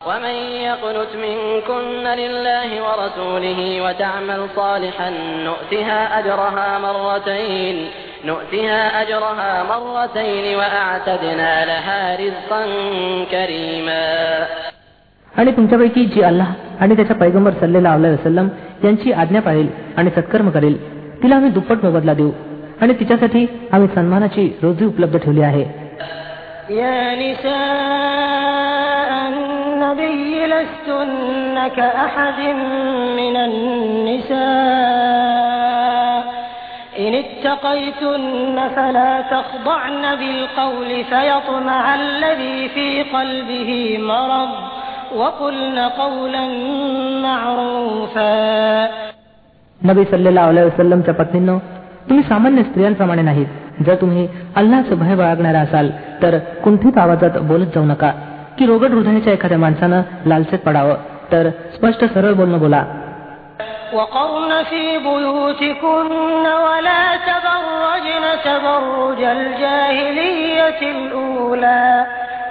ومن يقنت منكن لله ورسوله وتعمل صالحا نؤتها أجرها مرتين نؤتها أجرها مرتين وأعتدنا لها رزقا كريما आणि तुमच्यापैकी जी अल्लाह आणि त्याच्या पैगंबर सल्लेला वसलम यांची आज्ञा पाळेल आणि सत्कर्म करेल तिला आम्ही दुप्पट मोबदला देऊ आणि तिच्यासाठी आम्ही सन्मानाची रोजी उपलब्ध ठेवली आहे يا نساء النبي لستن كأحد من النساء إن اتقيتن فلا تخضعن بالقول فيطمع الذي في قلبه مرض وقلن قولا معروفا नबी सल्लेला वसलमच्या पत्नींनो तुम्ही सामान्य स्त्रियांप्रमाणे नाहीत जर तुम्ही अल्लाचं भय बाळगणारा असाल तर कुंठित आवाजात बोलत जाऊ नका की रोगट हृदयाच्या एखाद्या माणसानं लालसेत पडावं तर स्पष्ट सरळ बोलणं बोला وقرن في بيوتكن ولا تبرجن تبرج الجاهلية الأولى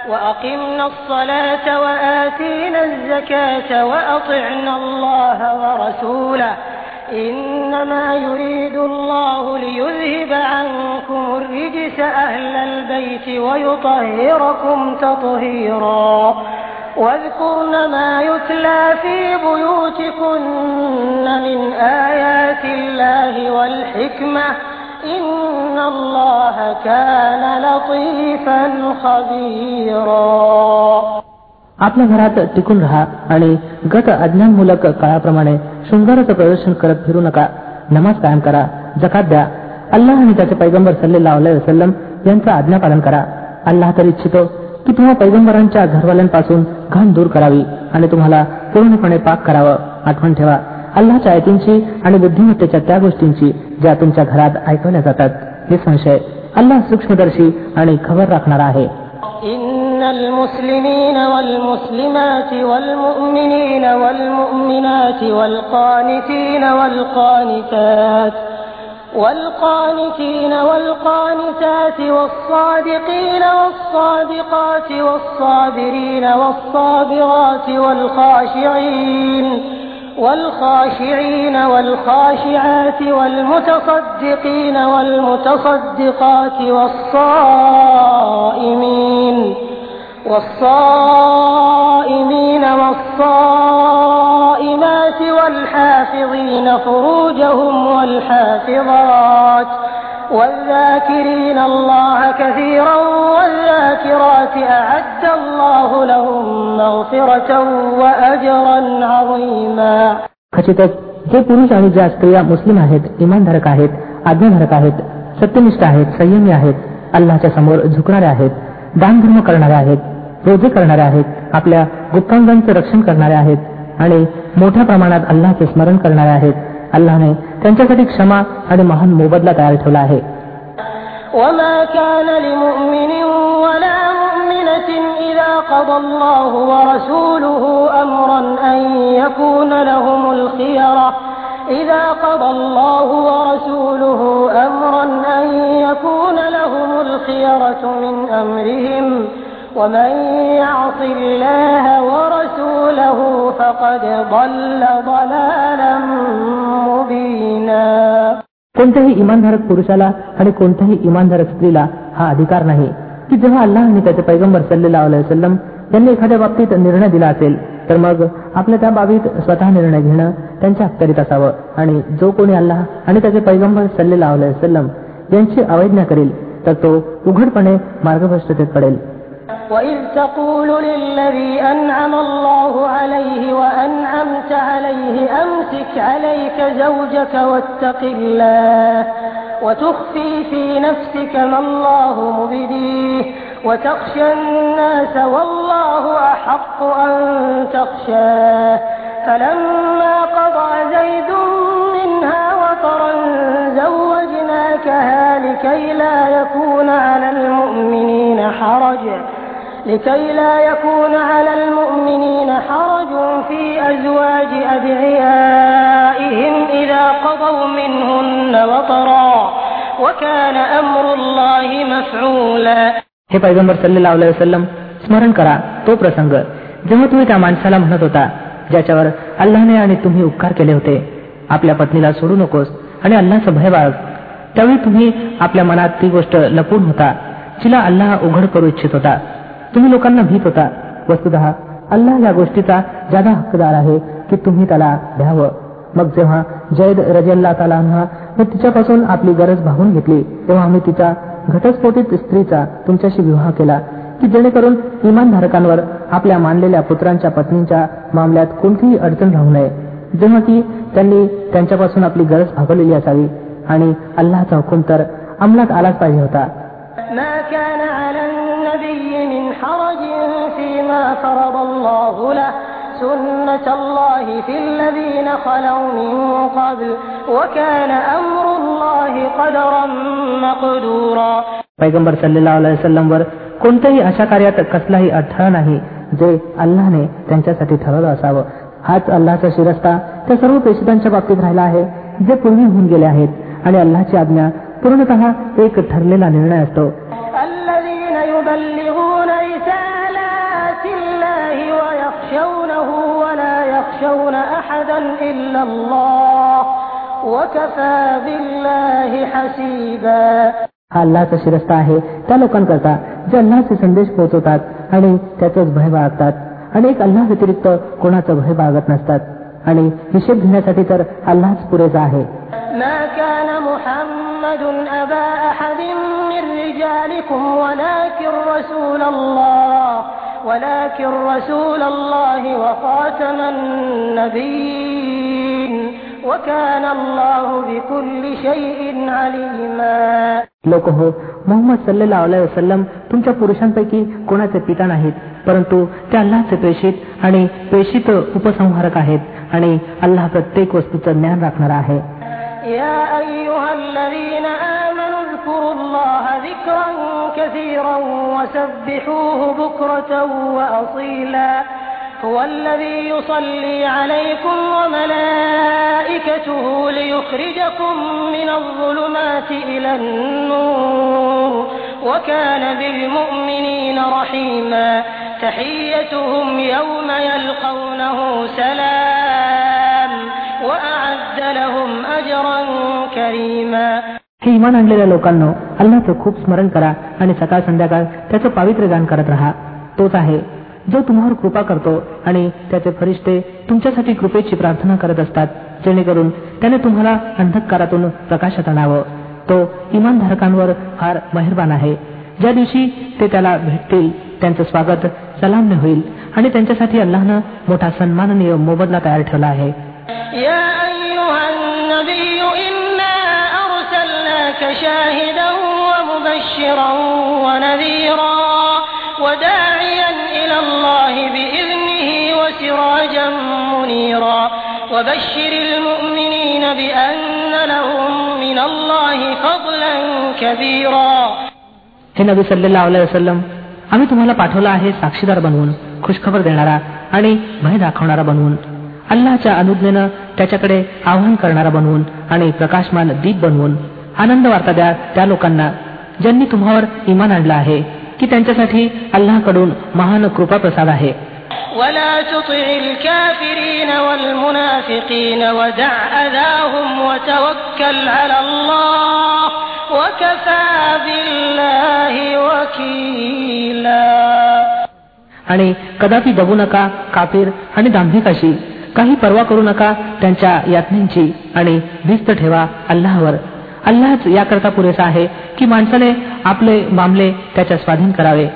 وأقمنا الصلاة وآتينا الزكاة وأطعنا الله ورسوله إنما يريد الله ليذهب عنكم الرجس أهل البيت ويطهركم تطهيرا واذكرن ما يتلى في بيوتكن من آيات الله والحكمة إن الله كان لطيفا خبيرا आपल्या घरात टिकून राहा आणि गत अज्ञानमूलक काळाप्रमाणे शृंगाराचं प्रदर्शन करत फिरू नका. नमाज कायम करा. जकात द्या. अल्लाह आणि त्याचे पैगंबर सल्लेला वसलम यांचं आज्ञापालन करा. अल्लाह तर इच्छितो की तुम्हा पैगंबरांच्या घरवाल्यांपासून घाण दूर करावी आणि तुम्हाला पूर्णपणे पाक करावं. आठवण ठेवा. अल्लाच्या आयतींची आणि बुद्धिमत्तेच्या त्या गोष्टींची ज्या तुमच्या घरात ऐकवल्या जातात. हे संशय अल्लाह सूक्ष्मदर्शी आणि खबर राखणारा आहे. المسلمين والمسلمات والمؤمنين والمؤمنات والقانتين والقانتات والقانتين والقانتات والصادقين والصادقات والصابرين والصابرات والخاشعين والخاشعين والخاشعات والمتصدقين والمتصدقات والصائمين والصائمين والصائمات والحافظين فروجهم والحافظات والذاكرين الله كثيرا والذاكرات أعد الله لهم مغفرة وأجرا عظيما खचितच जे पुरुष आणि ज्या स्त्रिया मुस्लिम आहेत इमानधारक आहेत आज्ञाधारक आहेत सत्यनिष्ठ आहेत संयमी आहेत अल्लाच्या समोर झुकणारे आहेत दानधर्म करणारे आहेत रोजे करणारे आहेत आपल्या गुप्तांगांचे रक्षण करणारे आहेत आणि मोठ्या प्रमाणात अल्लाचे स्मरण करणारे आहेत अल्लाने त्यांच्यासाठी क्षमा आणि महान मोबदला तयार ठेवला आहे وما كان لمؤمن ولا مؤمنة إذا قضى الله ورسوله أمرا أن يكون لهم الخيرة إذا قضى الله ورسوله أمرا أن يكون لهم الخيرة من أمرهم ومن يعص الله ورسوله فقد ضل ضلالا مبينا कोणत्याही इमानधारक पुरुषाला आणि कोणत्याही इमानधारक स्त्रीला हा अधिकार नाही की जेव्हा अल्लाह आणि त्याचे पैगंबर सल्लेला वसलम यांनी एखाद्या बाबतीत निर्णय दिला असेल तर मग आपल्या त्या बाबीत स्वतः निर्णय घेणं त्यांच्या अखत्यारीत असावं आणि जो कोणी अल्लाह आणि त्याचे पैगंबर सल्लेला वसलम यांची अवैज्ञा करेल तर तो उघडपणे मार्गभ्रष्टतेत पडेल وإذ تقول للذي أنعم الله عليه وأنعمت عليه أمسك عليك زوجك واتق الله وتخفي في نفسك ما الله مبديه وتخشى الناس والله أحق أن تخشاه فلما قضى زيد منها وطرا زوجناكها لكي لا يكون على المؤمنين حرج لكي لا يكون على المؤمنين حرج في أزواج أدعيائهم إذا قضوا منهن وطرا وكان أمر الله مفعولا हे पैगंबर सल्लेला वसलम स्मरण करा तो प्रसंग जेव्हा तुम्ही त्या माणसाला म्हणत होता ज्याच्यावर अल्लाने आणि तुम्ही उपकार केले होते आपल्या पत्नीला सोडू नकोस आणि अल्लाचं भय बाळग त्यावेळी तुम्ही आपल्या मनात ती गोष्ट लपून होता जिला अल्लाह उघड करू इच्छित होता तुम्ही लोकांना भीत होता. वस्तुत अल्लाह या गोष्टीचा ज्यादा हक्कदार आहे की तुम्ही त्याला द्यावं मग जेव्हा जैद रजल्ला ताला तिच्यापासून आपली गरज भागून घेतली तेव्हा आम्ही तिच्या घटस्फोटित स्त्रीचा तुमच्याशी विवाह केला की जेणेकरून इमानधारकांवर आपल्या मानलेल्या पुत्रांच्या पत्नींच्या मामल्यात कोणतीही अडचण राहू नये. जेव्हा की त्यांनी त्यांच्यापासून आपली गरज भागवलेली असावी आणि अल्लाचा हुकूम तर अंमलात आलाच पाहिजे होता. पैगंबर सल्लेला वर कोणत्याही अशा कार्यात कसलाही अडथळा नाही जे अल्लाने त्यांच्यासाठी ठरवलं असावं. हाच अल्लाचा शिरस्ता त्या सर्व प्रेषितांच्या बाबतीत राहिला आहे जे पूर्वी होऊन गेले आहेत. आणि अल्लाची आज्ञा पूर्णतः एक ठरलेला निर्णय असतो. हा अल्लाचा शिरस्ता आहे त्या लोकांकरता जे अल्लाचे संदेश पोहोचवतात आणि त्याचंच भय बाळगतात आणि एक अल्लाह व्यतिरिक्त कोणाचं भय बाळगत नसतात आणि हिशेब घेण्यासाठी तर अल्लाच पुरेसा आहे محمد أبا أحد من رجالكم ولكن رسول الله ولكن رسول الله وخاتم النبيين وكان الله بكل شيء عليما लोक हो मोहम्मद सल्लेला वसलम तुमच्या पुरुषांपैकी कोणाचे पिता नाहीत परंतु ते अल्लाचे प्रेषित आणि प्रेषित उपसंहारक आहेत आणि अल्लाह प्रत्येक वस्तूचं ज्ञान राखणारा आहे يا أيها الذين آمنوا اذكروا الله ذكرا كثيرا وسبحوه بكرة وأصيلا. هو الذي يصلي عليكم وملائكته ليخرجكم من الظلمات إلى النور. وكان بالمؤمنين رحيما. تحيتهم يوم يلقونه سلام. وأعد لهم أجرا كريما. हे इमान आणलेल्या लोकांना अल्लाचं खूप स्मरण करा आणि सकाळ संध्याकाळ त्याचं पावित्र्य गान करत राहा. तोच आहे जो तुम्हावर कृपा करतो आणि त्याचे फरिश्ते तुमच्यासाठी कृपेची प्रार्थना करत असतात जेणेकरून त्याने तुम्हाला अंधकारातून प्रकाशात आणावं. तो इमानधारकांवर फार मेहरबान आहे. ज्या दिवशी ते त्याला भेटतील त्यांचं स्वागत सलामने होईल आणि त्यांच्यासाठी अल्लानं मोठा सन्माननीय मोबदला तयार ठेवला आहे. شاهدا ومبشرا ونذيرا وداعيا إلى الله بإذنه وسراجا منيرا وبشر المؤمنين بأن لهم من الله فضلا كبيرا हे नबी सल्लेला वसलम आम्ही तुम्हाला पाठवला आहे साक्षीदार बनवून खुशखबर देणारा आणि भय दाखवणारा बनवून अल्लाच्या अनुज्ञेनं त्याच्याकडे आवाहन करणारा बनवून आणि प्रकाशमान दीप बनवून आनंद वार्ता द्या त्या लोकांना ज्यांनी तुम्हावर इमान आणलं आहे की त्यांच्यासाठी अल्लाकडून महान कृपा प्रसाद आहे ولا تطع الكافرين والمنافقين ودع أذاهم وتوكل على الله وكفى بالله وكيلا आणि कदापि दबू नका कापीर आणि दांभिकाशी काही पर्वा करू नका त्यांच्या यातनींची आणि भिस्त ठेवा अल्लाहवर अल्लाच याकरता पुरेसा आहे की माणसाने आपले मामले त्याच्या स्वाधीन करावे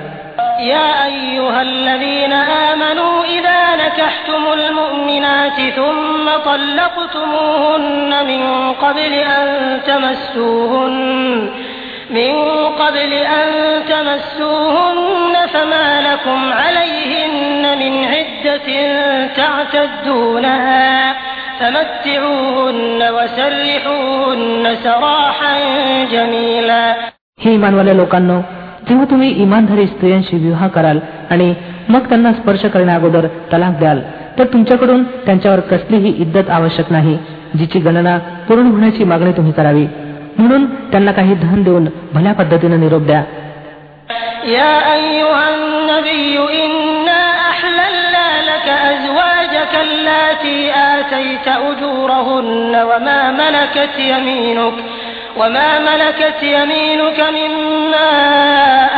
يا أيها الذين آمنوا إذا نكحتم المؤمنات ثم طلقتموهن من قبل أن تمسوهن من قبل أن تمسوهن فما لكم عليهن من عدة تعتدونها हे इमानवाल्या लोकांनो जेव्हा तुम्ही इमानधारी स्त्रियांशी विवाह कराल आणि मग त्यांना स्पर्श करण्या अगोदर तलाक द्याल तर तुमच्याकडून त्यांच्यावर कसलीही इद्दत आवश्यक नाही जिची गणना पूर्ण होण्याची मागणी तुम्ही करावी. म्हणून त्यांना काही धन देऊन भल्या पद्धतीने निरोप द्या. اللاتي آتيت أجورهن وما ملكت يمينك وما ملكت يمينك مما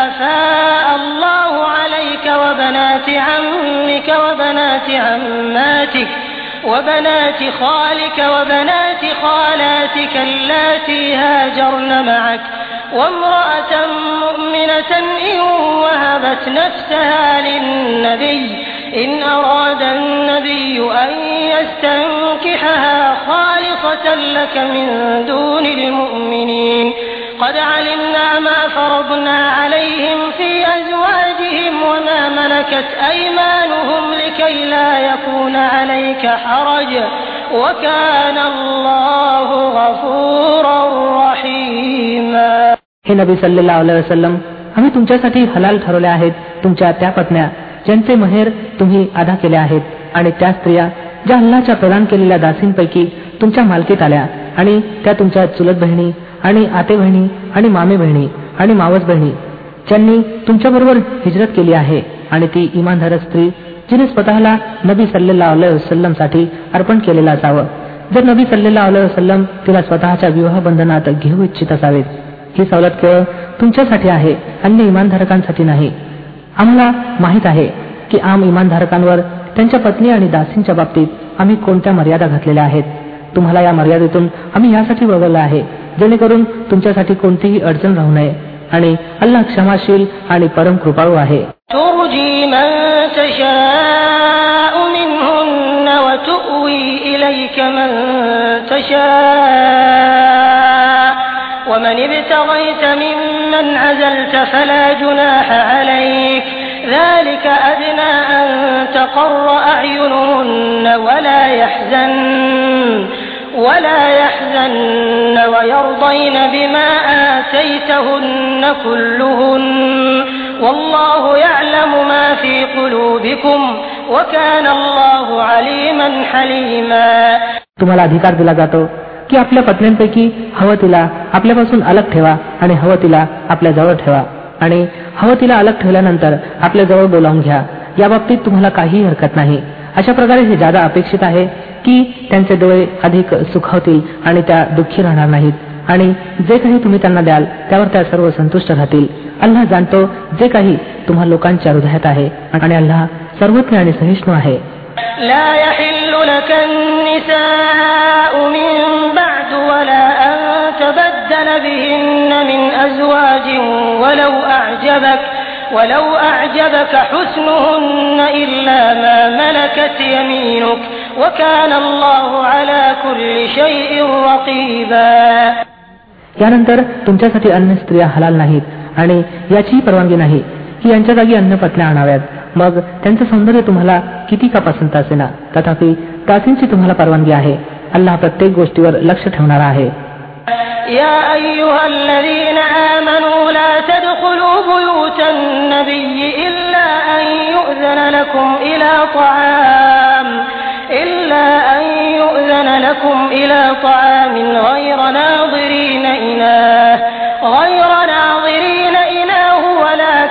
أفاء الله عليك وبنات عمك وبنات عماتك وبنات خالك وبنات خالاتك اللاتي هاجرن معك وامرأة مؤمنة إن وهبت نفسها للنبي إن أراد النبي أن يستنكحها خالصة لك من دون المؤمنين قد علمنا ما فرضنا عليهم في أزواجهم وما ملكت أيمانهم لكي لا يكون عليك حرج وكان الله غفورا رحيما हे नबी सल्लेला वसलम आम्ही तुमच्यासाठी हलाल ठरवल्या आहेत तुमच्या त्या पत्न्या ज्यांचे महेर तुम्ही अदा केले आहेत आणि त्या स्त्रिया ज्या अल्लाच्या प्रदान केलेल्या दासींपैकी तुमच्या मालकीत आल्या आणि त्या तुमच्या चुलत बहिणी आणि आते बहिणी आणि मामे बहिणी आणि मावस बहिणी ज्यांनी तुमच्याबरोबर हिजरत केली आहे आणि ती इमानधारक स्त्री जिने स्वतःला नबी सल्लेला वसलमसाठी अर्पण केलेलं असावं. जर नबी सल्लेला वसलम तिला स्वतःच्या विवाह बंधनात घेऊ इच्छित असावेत ही सवलत केवळ तुमच्यासाठी आहे अन्य इमानधारकांसाठी नाही. आम्हाला माहीत आहे की आम इमानधारकांवर त्यांच्या पत्नी आणि दासींच्या बाबतीत आम्ही कोणत्या मर्यादा घातलेल्या आहेत तुम्हाला या मर्यादेतून आम्ही यासाठी वगळलं आहे जेणेकरून तुमच्यासाठी कोणतीही अडचण राहू नये आणि अल्लाह क्षमाशील आणि परम कृपाळू आहे ترجي من تشاء منهن وتؤوي إليك من تشاء ومن ابتغيت ممن عزلت فلا جناح عليك ذلك أدنى أن تقر أعينهن ولا يحزن ولا يحزن ويرضين بما آتيتهن كلهن والله يعلم ما في قلوبكم وكان الله عليما حليما तुम्हाला अधिकार दिला जातो की आपल्या पत्न्यांपैकी हवं तिला आपल्यापासून अलग ठेवा आणि हवं तिला आपल्या जवळ ठेवा. आणि हवं तिला अलग ठेवल्यानंतर आपल्या जवळ बोलावून घ्या. या बाबतीत तुम्हाला काहीही हरकत नाही. अशा प्रकारे हे जादा अपेक्षित आहे की त्यांचे डोळे अधिक सुखावतील आणि त्या दुःखी राहणार नाहीत. आणि जे काही तुम्ही त्यांना द्याल त्यावर त्या सर्व संतुष्ट राहतील. अल्लाह जाणतो जे काही तुम्हा लोकांच्या हृदयात आहे आणि अल्लाह सर्वज्ञ आणि सहिष्णू आहे. لا يحل لك النساء من بعد ولا أن تبدل بهن من أزواج ولو أعجبك ولو أعجبك حسنهن إلا ما ملكت يمينك وكان الله على كل شيء رقيبا यानंतर तुमच्यासाठी अन्य स्त्रिया हलाल नाहीत आणि याचीही परवानगी नाही की यांच्या जागी अन्य पत्न्या आणाव्यात मग त्यांचं सौंदर्य तुम्हाला किती का पसंत असेना तथापि दासींची तुम्हाला परवानगी आहे अल्लाह प्रत्येक गोष्टीवर लक्ष ठेवणारा आहे يا أيها الذين آمنوا لا تدخلوا بيوت النبي إلا أن يؤذن لكم إلى طعام إلا أن يؤذن لكم إلى طعام غير ناظرين إله غير ناظرين إله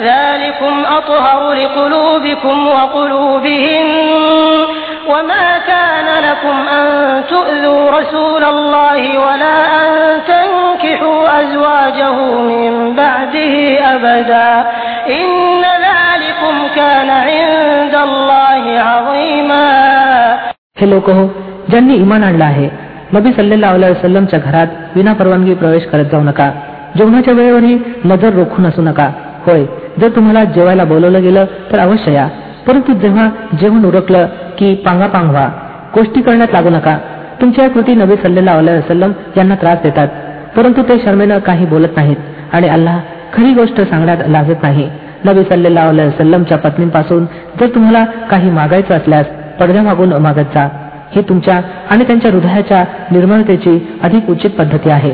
ذلكم أطهر لقلوبكم وقلوبهن وما كان لكم أن تؤذوا رسول الله ولا أن تنكحوا أزواجه من بعده أبدا إن ذلكم كان عند الله عظيما हे लोक हो ज्यांनी इमान आणलं आहे नबी सल्लेला वसलमच्या घरात विना परवानगी प्रवेश करत जाऊ नका जेवणाच्या वेळेवरही नजर रोखून असू नका होय जर तुम्हाला जेवायला बोलवलं गेलं तर अवश्य या. परंतु जेव्हा जेवण उरकलं की पांगापांग व्हा गोष्टी करण्यात लागू नका. तुमच्या कृती नबी सल्लेला वसलम यांना त्रास देतात परंतु ते शर्मेनं काही बोलत नाहीत आणि अल्लाह खरी गोष्ट सांगण्यात लाजत नाही. नबी सल्लेला वसलमच्या पत्नीपासून जर तुम्हाला काही मागायचं असल्यास पडद्या मागून मागत जा. ही तुमच्या आणि त्यांच्या हृदयाच्या निर्मळतेची अधिक उचित पद्धती आहे.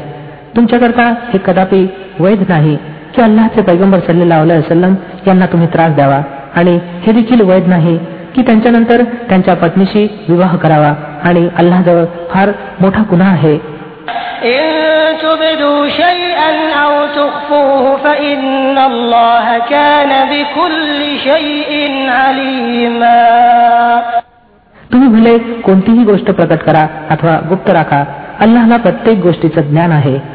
तुमच्याकरता हे कदापि वैध नाही. की अल्लाचे पैगंबर सल्लेला वसलम यांना तुम्ही त्रास द्यावा. आणि हे देखील वैध नाही की त्यांच्यानंतर त्यांच्या पत्नीशी विवाह करावा. आणि अल्लाजवळ फार मोठा गुन्हा आहे. तुम्ही भले कोणतीही गोष्ट प्रकट करा अथवा गुप्त राखा अल्लाहला प्रत्येक गोष्टीचं ज्ञान आहे.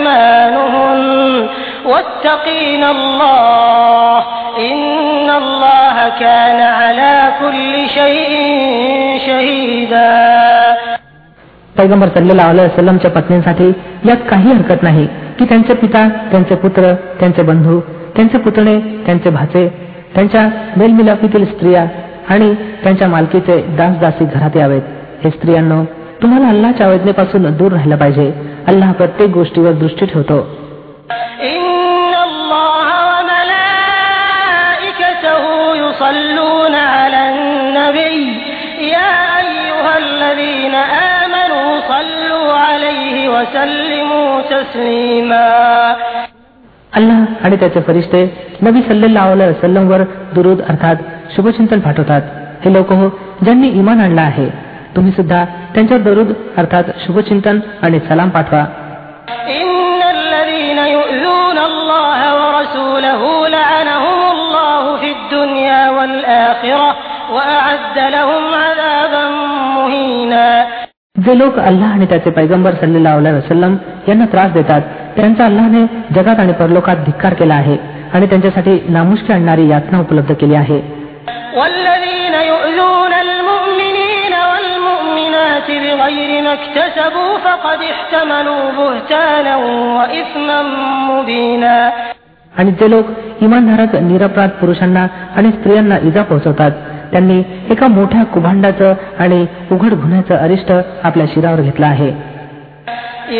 واتقين الله إن الله كان على كل شيء شهيدا पैगंबर सल्लेला वसलमच्या पत्नींसाठी यात काही हरकत नाही की त्यांचे पिता त्यांचे पुत्र त्यांचे बंधू त्यांचे पुतणे त्यांचे भाचे त्यांच्या मेलमिलाफीतील स्त्रिया आणि त्यांच्या मालकीचे दास दासी घरात यावेत हे स्त्रियांनो तुम्हाला अल्लाच्या आवेदनेपासून दूर राहिलं पाहिजे अल्लाह प्रत्येक गोष्टीवर दृष्टी ठेवतो يصلون على النبي يا أيها الذين آمنوا صلوا عليه وسلموا تسليما अल्लाह आणि त्याचे फरिश्ते नबी सल्लेला वसलम वर दुरुद अर्थात शुभचिंतन पाठवतात हे लोक हो ज्यांनी इमान आणला आहे तुम्ही सुद्धा त्यांच्यावर दरुद अर्थात शुभचिंतन आणि सलाम पाठवा والآخرة وأعد لهم عذابا مهينا जे लोक अल्लाह आणि त्याचे पैगंबर सल्लेला वसलम यांना त्रास देतात त्यांचा अल्लाहने जगात आणि परलोकात धिक्कार केला आहे आणि त्यांच्यासाठी नामुष्की आणणारी यातना उपलब्ध केली आहे والذين يؤذون المؤمنين والمؤمنات بغير ما اكتسبوا فقد احتملوا بهتانا وإثما مبينا आणि जे लोक इमानधारक निरपराध पुरुषांना आणि स्त्रियांना इजा पोहोचवतात त्यांनी एका मोठ्या कुभांडाचं आणि उघड गुन्ह्याचं अरिष्ट आपल्या शिरावर घेतलं आहे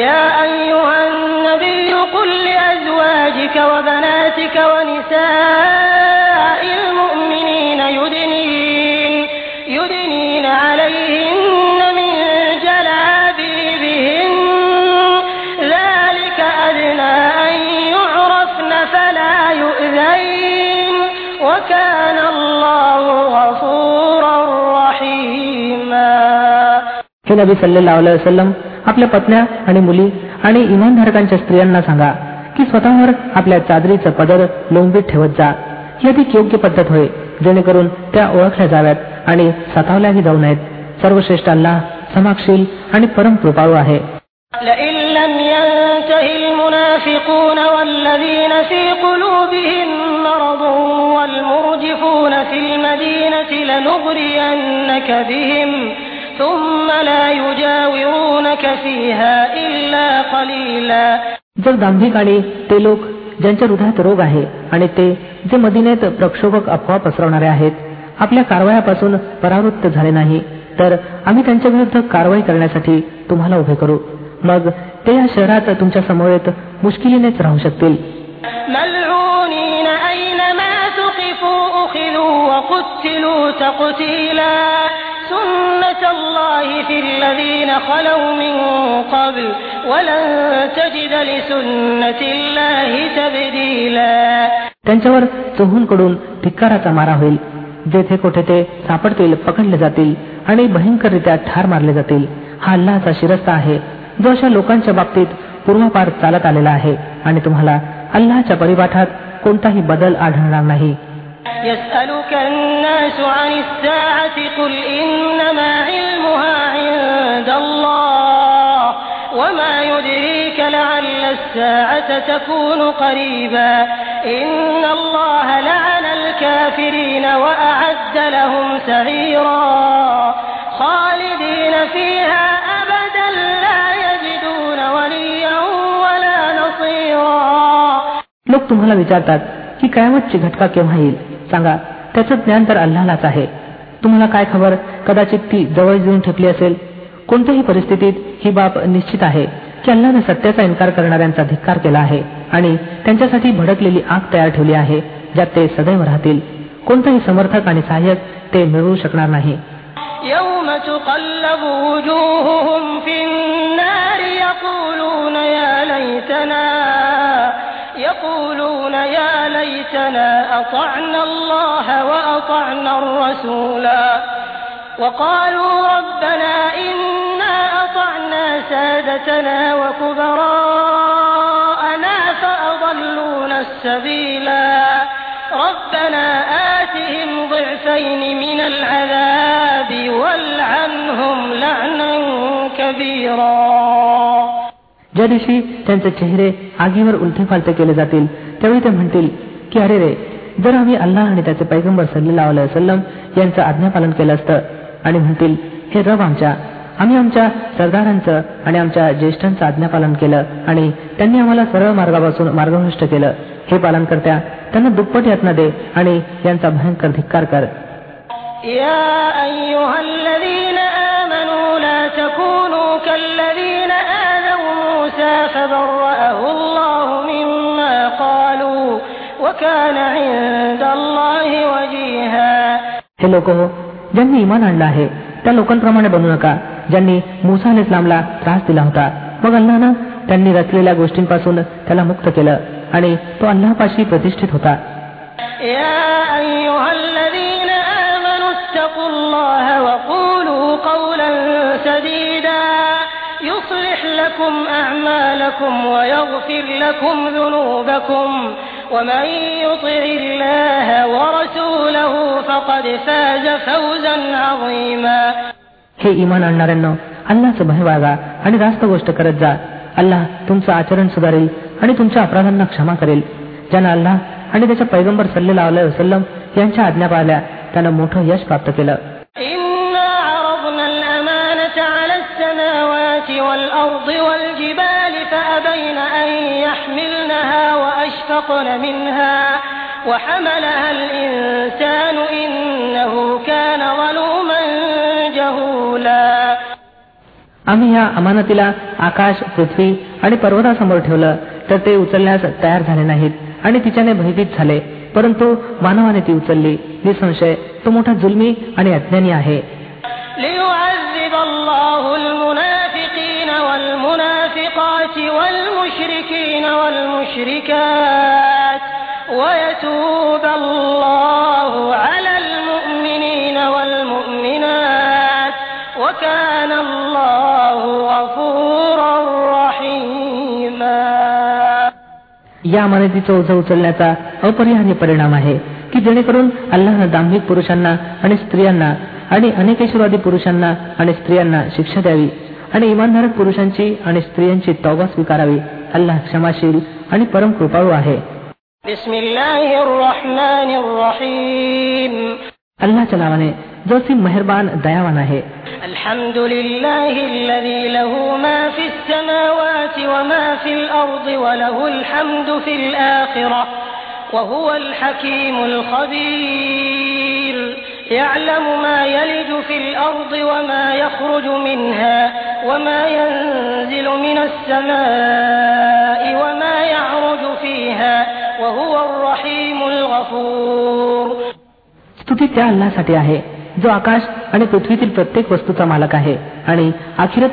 يا أيها النبي قل لأزواجك وبناتك ونساء हे नबी सल्लेला वसलम आपल्या पत्न्या आणि मुली आणि इमानधारकांच्या स्त्रियांना सांगा की स्वतःवर आपल्या चादरीचं पदर लोंबीत ठेवत जा ही अधिक योग्य पद्धत होय जेणेकरून त्या ओळखल्या जाव्यात आणि सतावल्याही जाऊ नयेत सर्वश्रेष्ठ अल्लाह समाक्षील आणि परम कृपाळू आहे لئن لم ينته المنافقون والذين في قلوبهم مرض والمرجفون في المدينة لنغرينك بهم जर दांभिकाणी ते लोक ज्यांच्या हृदयात रोग आहे आणि ते जे मदिनेत प्रक्षोभक अफवा पसरवणारे आहेत आपल्या कारवायापासून परावृत्त झाले नाही तर आम्ही त्यांच्या विरुद्ध कारवाई करण्यासाठी तुम्हाला उभे करू. मग ते या शहरात तुमच्या समवेत मुश्किलीनेच राहू शकतील. ملعونين أينما ثقفوا أخذوا وقتلوا تقتيلا سنة الله في الذين خلوا من قبل ولن تجد لسنة الله تبديلا त्यांच्यावर चोहूनकडून धिक्काराचा मारा होईल जेथे कोठे ते सापडतील पकडले जातील आणि भयंकररित्या ठार मारले जातील हा अल्लाचा शिरस्ता आहे जो अशा लोकांच्या बाबतीत पूर्वापार चालत आलेला आहे आणि तुम्हाला अल्लाच्या परिपाठात कोणताही बदल आढळणार नाही يسألك الناس عن الساعة قل إنما علمها عند الله وما يدريك لعل الساعة تكون قريبا إن الله لعن الكافرين وأعد لهم سعيرا خالدين فيها أبدا لا يجدون وليا ولا نصيرا लोक تمهلا بجاتات की कयामतची घटका केव्हा येईल? सांगा त्याचं ज्ञान तर अल्लालाच आहे तुम्हाला काय खबर कदाचित ती जवळ येऊन ठेपली असेल कोणत्याही परिस्थितीत ही बाब निश्चित आहे की अल्लाने सत्याचा इन्कार करणाऱ्यांचा धिक्कार केला आहे आणि त्यांच्यासाठी भडकलेली आग तयार ठेवली आहे ज्यात ते सदैव राहतील कोणताही समर्थक आणि सहाय्यक ते मिळवू शकणार नाही يوم تقلب وجوههم في النار يقولون يا ليتنا يقولون يا ليتنا أطعنا الله وأطعنا الرسولا وقالوا ربنا إنا أطعنا سادتنا وكبراءنا فأضلونا السبيلا ربنا آتهم ضعفين من العذاب والعنهم لعنا كبيرا. جلسي تنت आगीवर उलथे फालते केले जातील त्यावेळी ते म्हणतील की अरे रे जर आम्ही अल्लाह आणि त्याचे पैगंबर सल्लेला वसलम यांचं आज्ञापालन केलं असतं आणि म्हणतील हे रब आमच्या आम्ही आमच्या सरदारांचं आणि आमच्या ज्येष्ठांचं आज्ञापालन केलं आणि त्यांनी आम्हाला सरळ मार्गापासून मार्गभ्रष्ट केलं हे पालन करत्या त्यांना दुप्पट यातना दे आणि यांचा भयंकर धिक्कार कर يا أيها الذين آمنوا لا تكونوا كالذين آذوا موسى فبرأه हे लोक हो ज्यांनी इमान आणलं आहे त्या लोकांप्रमाणे बनू नका ज्यांनी मुसा अल इस्लामला त्रास दिला होता मग अल्लानं त्यांनी रचलेल्या गोष्टींपासून त्याला मुक्त केलं आणि तो अल्लापाशी प्रतिष्ठित होता يا أيها الذين آمنوا اتقوا الله وقولوا قولا سديدا يصلح لكم أعمالكم ويغفر لكم ذنوبكم ومن يطع الله ورسوله فقد فاز فوزا عظيما हे इमान आणणाऱ्यांना अल्लाचं भय बाळगा आणि रास्त गोष्ट करत जा अल्लाह तुमचं आचरण सुधारेल आणि तुमच्या अपराधांना क्षमा करेल ज्यानं अल्लाह आणि त्याच्या पैगंबर सल्लेला वसलम यांच्या आज्ञा पाळल्या त्यानं मोठं यश प्राप्त केलं إنا عرضنا الأمانة على السماوات والأرض والجبال فأبين أن يحملنها وأشفقن منها وحملها الإنسان إنه كان ظلوما جهولا आम्ही या अमानतीला आकाश पृथ्वी आणि पर्वतासमोर ठेवलं तर ते उचलण्यास तयार झाले नाहीत आणि तिच्याने भयभीत झाले परंतु मानवाने ती उचलली निसंशय तो मोठा जुलमी आणि अज्ञानी आहे والمشركين والمشركات ويتوب الله على المؤمنين والمؤمنات وكان الله غفورا رحيما या अमानतीचं ओझं उचलण्याचा अपरिहार्य परिणाम आहे की जेणेकरून अल्लाहनं दांभिक पुरुषांना आणि स्त्रियांना आणि अनेकेश्वरवादी पुरुषांना आणि स्त्रियांना शिक्षा द्यावी आणि इमानधारक पुरुषांची आणि स्त्रियांची तौबा स्वीकारावी अल्लाह क्षमाशील आणि परम कृपाळू आहे بسم الله الرحمن الرحيم अल्लाच्या नावाने जो सी मेहरबान दयावान आहे الحمد لله الذي له ما في السماوات وما في الأرض وله الحمد في الآخرة وهو الحكيم الخبير يعلم ما يلج في الأرض وما يخرج منها وما ينزل من السماء وما يعرج فيها وهو الرحيم الغفور स्तुती त्या अल्लासाठी आहे जो आकाश आणि पृथ्वीतील प्रत्येक वस्तूचा मालक आहे आणि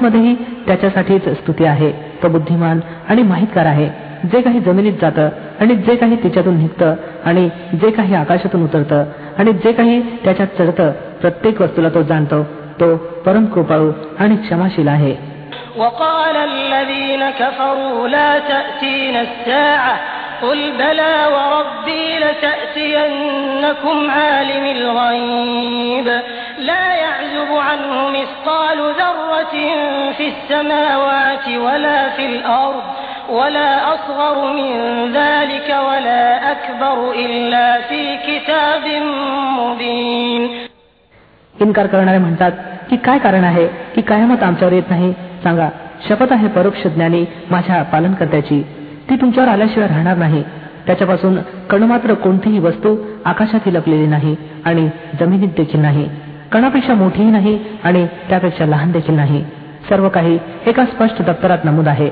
मध्येही त्याच्यासाठीच स्तुती आहे तो बुद्धिमान आणि माहितगार आहे जे काही जमिनीत जातं आणि जे काही तिच्यातून निघतं आणि जे काही आकाशातून उतरतं आणि जे काही त्याच्यात चढतं प्रत्येक वस्तूला तो जाणतो तो परम कृपाळू आणि क्षमाशील आहे وقال الذين كفروا لا تأتينا الساعة قل بلى وربي لتأتينكم عالم الغيب لا يعزب عنه مثقال ذرة في السماوات ولا في الأرض ولا أصغر من ذلك ولا أكبر إلا في كتاب مبين इन्कार करणारे म्हणतात की काय कारण आहे की कायमत आमच्यावर येत नाही सांगा शपथ आहे परोक्ष ज्ञानी माझ्या पालनकर्त्याची ती तुमच्यावर आल्याशिवाय राहणार नाही त्याच्यापासून कणमात्र कोणतीही वस्तू आकाशात लपलेली नाही आणि जमिनीत देखील नाही कणापेक्षा मोठीही नाही आणि त्यापेक्षा लहान देखील नाही सर्व काही एका स्पष्ट दप्तरात नमूद आहे